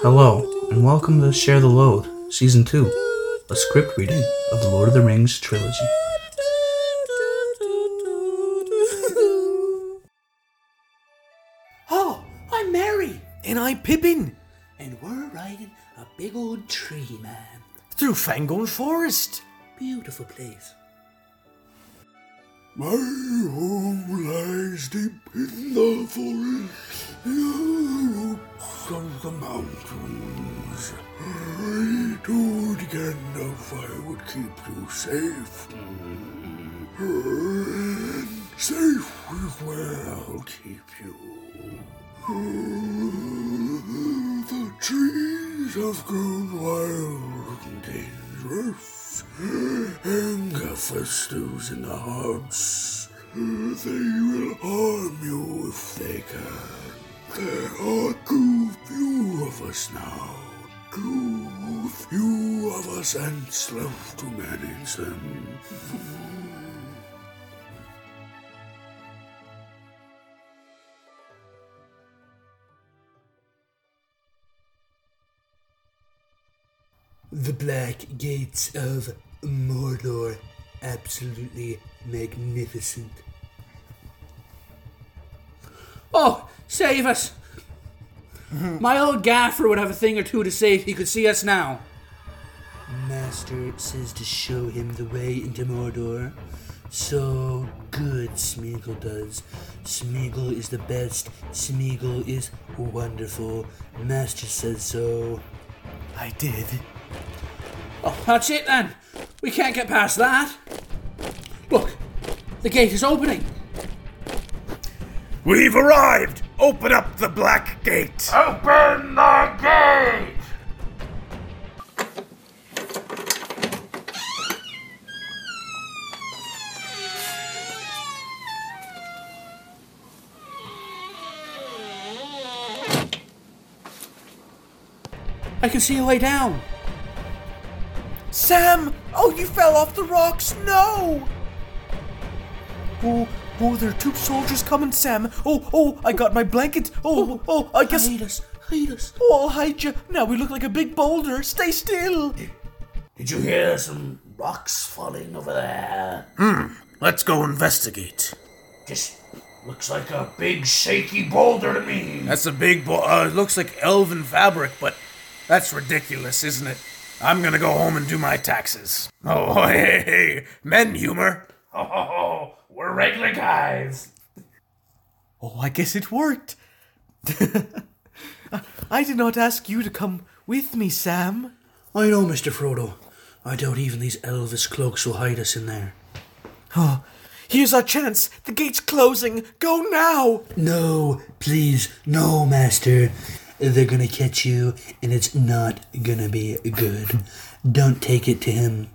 Hello, and welcome to Share the Load, Season 2, a script reading of the Lord of the Rings trilogy. Oh, I'm Merry. And I'm Pippin. And we're riding a big old tree, man. Through Fangorn Forest. Beautiful place. My home lies deep in the forest, roots of the mountains. I told Gandalf I would keep you safe. And safe is where I'll keep you. The trees have grown wild and dangerous. Festers in the hearts. They will harm you if they can. There are too few of us now. Too few of us Ents left to manage them. The Black Gates of Mordor. Absolutely magnificent. Oh, save us! My old gaffer would have a thing or two to say if he could see us now. Master says to show him the way into Mordor. So good, Smeagol does. Smeagol is the best. Smeagol is wonderful. Master says so. I did. Oh, that's it then. We can't get past that. Look, the gate is opening. We've arrived! Open up the Black Gate! Open the gate! I can see a way down. Sam! Oh, you fell off the rocks! No! Oh, oh, there are two soldiers coming, Sam. Oh, oh, I got my blanket. Oh, oh, I guess. Hide us, hide us. Oh, I'll hide you. Now we look like a big boulder. Stay still. Did you hear some rocks falling over there? Hmm, let's go investigate. Just looks like a big shaky boulder to me. That's a big bo- uh, it looks like elven fabric, but that's ridiculous, isn't it? I'm gonna go home and do my taxes. Oh, hey, hey, hey. men humor. Oh, we're regular guys. Oh, I guess it worked. I did not ask you to come with me, Sam. I know, Mr. Frodo. I doubt even these Elvis cloaks will hide us in there. Oh, here's our chance. The gate's closing. Go now. No, please, no, Master. They're gonna catch you, and it's not gonna be good. Don't take it to him.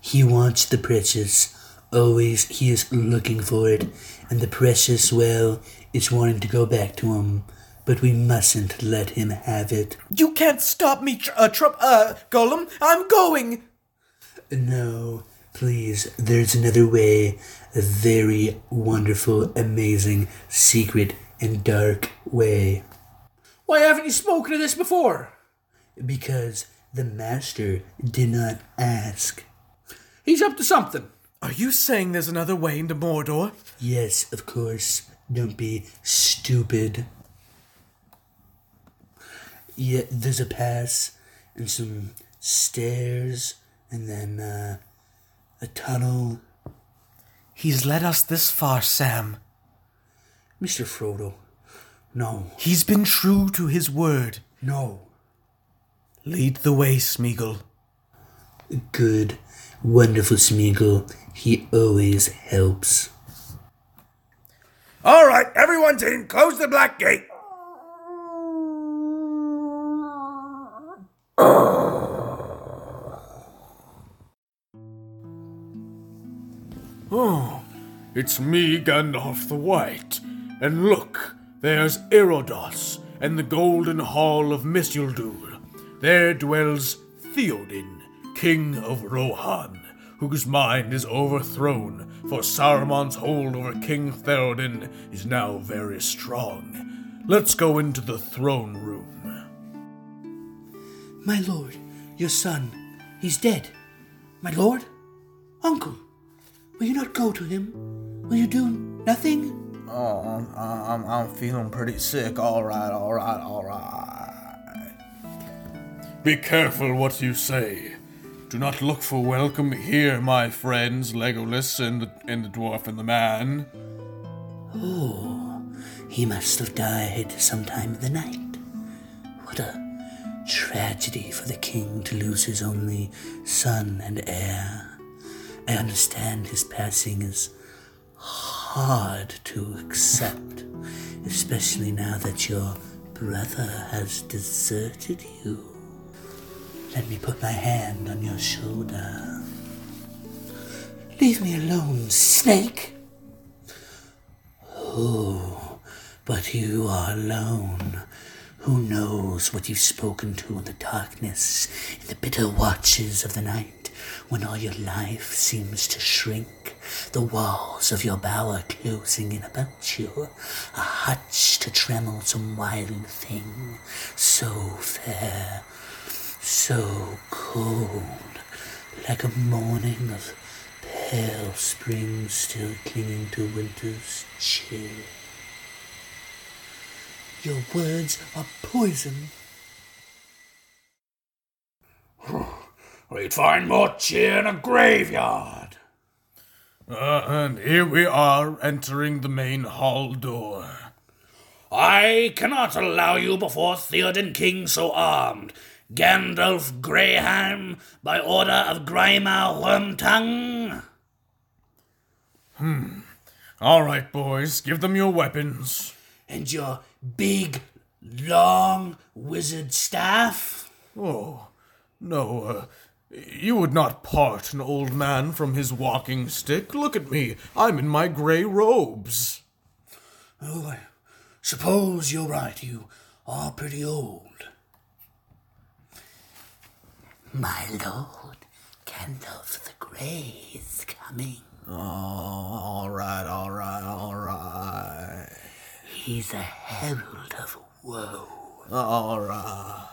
He wants the precious. Always, he is looking for it, and the precious, well, is wanting to go back to him. But we mustn't let him have it. You can't stop me, tr- uh, Trump, uh, Gollum. I'm going. No, please, there's another way. A very wonderful, amazing, secret, and dark way. Why haven't you spoken of this before? Because the Master did not ask. He's up to something. Are you saying there's another way into Mordor? Yes, of course. Don't be stupid. Yeah, there's a pass and some stairs and then uh, a tunnel. He's led us this far, Sam. Mr. Frodo. No, He's been true to his word. no. Lead the way, Smeagol. Good, wonderful Smeagol. He always helps. All right, everyone's in. Close the Black Gate. Oh, it's me, Gandalf the White. And look, there's Edoras and the Golden Hall of Isildur. There dwells Theoden, King of Rohan, whose mind is overthrown, for Saruman's hold over King Theoden is now very strong. Let's go into the throne room. My lord, your son, he's dead. My lord? Uncle, will you not go to him? Will you do nothing? Oh, I'm, I'm, I'm feeling pretty sick. All right, all right, all right. Be careful what you say. Do not look for welcome here, my friends, Legolas and the, and the dwarf and the man. Oh, he must have died sometime in the night. What a tragedy for the king to lose his only son and heir. I understand his passing is hard to accept, especially now that your brother has deserted you. Let me put my hand on your shoulder. Leave me alone, snake! Oh, but you are alone. Who knows what you've spoken to in the darkness, in the bitter watches of the night, when all your life seems to shrink, the walls of your bower closing in about you, a hutch to tremble some wild thing, so fair, so cold, like a morning of pale spring still clinging to winter's chill. Your words are poison. We'd find more cheer in a graveyard. Uh, and here we are entering the main hall door. I cannot allow you before Theoden King so armed. Gandalf Greyhame, by order of Grima Wormtongue. Hmm. All right, boys, give them your weapons. And your big, long wizard staff? Oh, no, uh, you would not part an old man from his walking stick. Look at me, I'm in my gray robes. Oh, I suppose you're right. You are pretty old. My lord, Gandalf the Grey is coming. Oh, all right, all right, all right. He's a herald of woe. All right.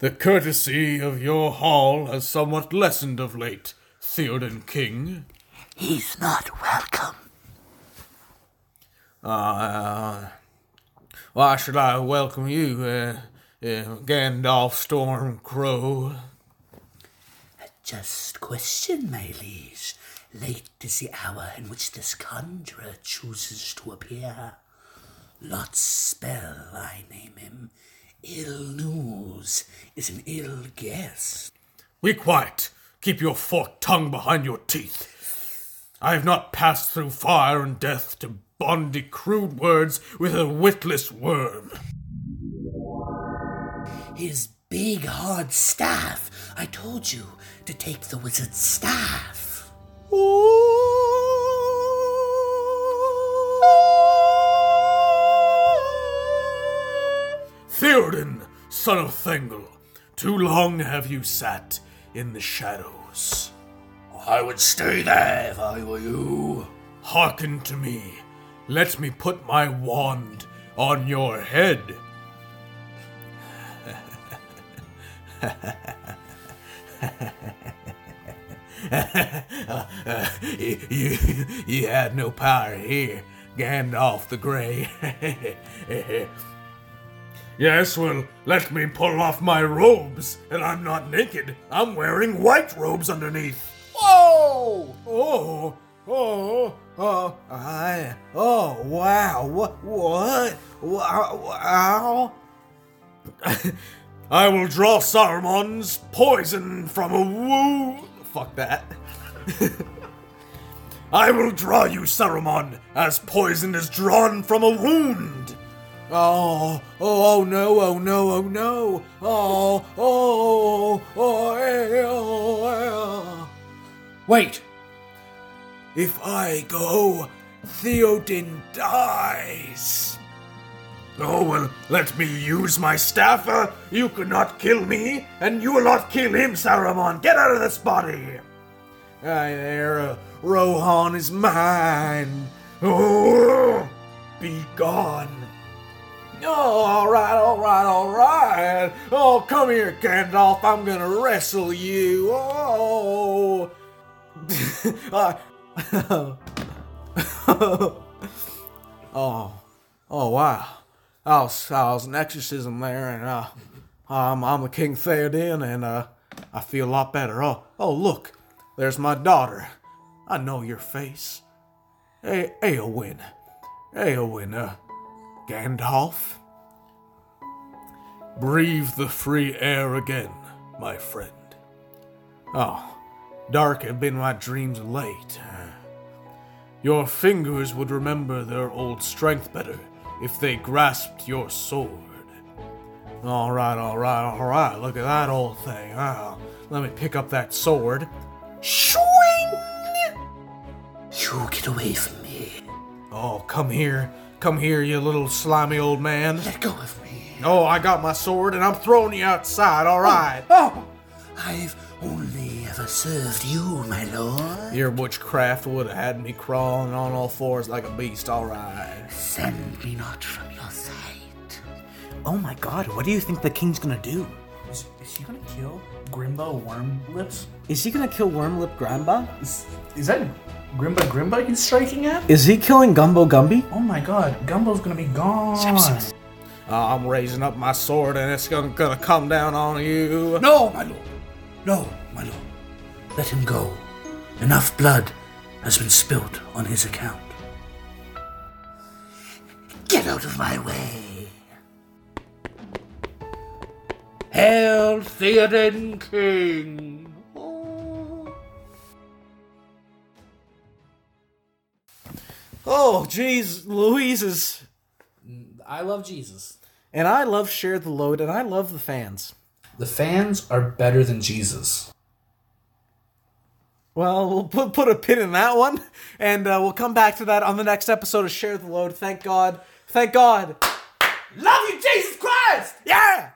The courtesy of your hall has somewhat lessened of late, Theoden King. He's not welcome. Uh, why should I welcome you, uh, uh, Gandalf Stormcrow? A just question, my liege. Late is the hour in which this conjurer chooses to appear. Lathspell, I name him. Ill news is an ill guess. Be quiet. Keep your forked tongue behind your teeth. I have not passed through fire and death to bondy crude words with a witless worm. His big hard staff. I told you to take the wizard's staff. Theoden, son of Thengel, too long have you sat in the shadows. I would stay there if I were you. Hearken to me. Let me put my wand on your head. You, you, you had no power here, Gandalf the Grey. Yes, well, let me pull off my robes, and I'm not naked. I'm wearing white robes underneath. Whoa! Oh, oh, Oh, I. Oh, wow. What? What? Wow. I will draw Saruman's poison from a woo. Fuck that. I will draw you, Saruman, as poison is drawn from a wound. Oh, oh, oh no, oh no, oh no. Oh, oh, oh, eh, oh, eh. Wait, If I go, Theoden dies. Oh, well, let me use my staff. You could not kill me, and you will not kill him, Saruman. Get out of this body. Aye there, uh, Rohan is mine. Oh, Be gone. Oh, all right, all right, all right. Oh, come here, Gandalf. I'm gonna wrestle you. Oh. Uh, oh, oh, wow. I was, I was an exorcism there, and uh, I'm, I'm the King Theoden, and uh, I feel a lot better. Oh, oh, look, there's my daughter. I know your face. Eowyn. Eowyn, uh, Gandalf. Breathe the free air again, my friend. Oh, dark have been my dreams late. Your fingers would remember their old strength better if they grasped your sword. All right, all right, all right. Look at that old thing. Ah, let me pick up that sword. Swing! You get away from me. Oh, come here. Come here, you little slimy old man. Let go of me. Oh, I got my sword and I'm throwing you outside, all right. Oh, I've only ever served you, my lord. Your witchcraft would have had me crawling on all fours like a beast, all right. Send me not from your sight. Oh my god, what do you think the king's gonna do? Is, is he gonna kill Grimba Wormlips? Is he gonna kill Wormlip Gramba? Is, is that Grimba Grimba he's striking at? Is he killing Gumbo Gumby? Oh my god, Gumbo's gonna be gone. Uh, I'm raising up my sword and it's gonna, gonna come down on you. No, my lord. No, my lord. Let him go. Enough blood has been spilt on his account. Get out of my way. Hail Theoden King! Oh. Oh, jeez, Louise's. I love Jesus. And I love Share the Load and I love the fans. The fans are better than Jesus. Well, we'll put, put a pin in that one, and uh, we'll come back to that on the next episode of Share the Load. Thank God. Thank God. Love you, Jesus Christ! Yeah!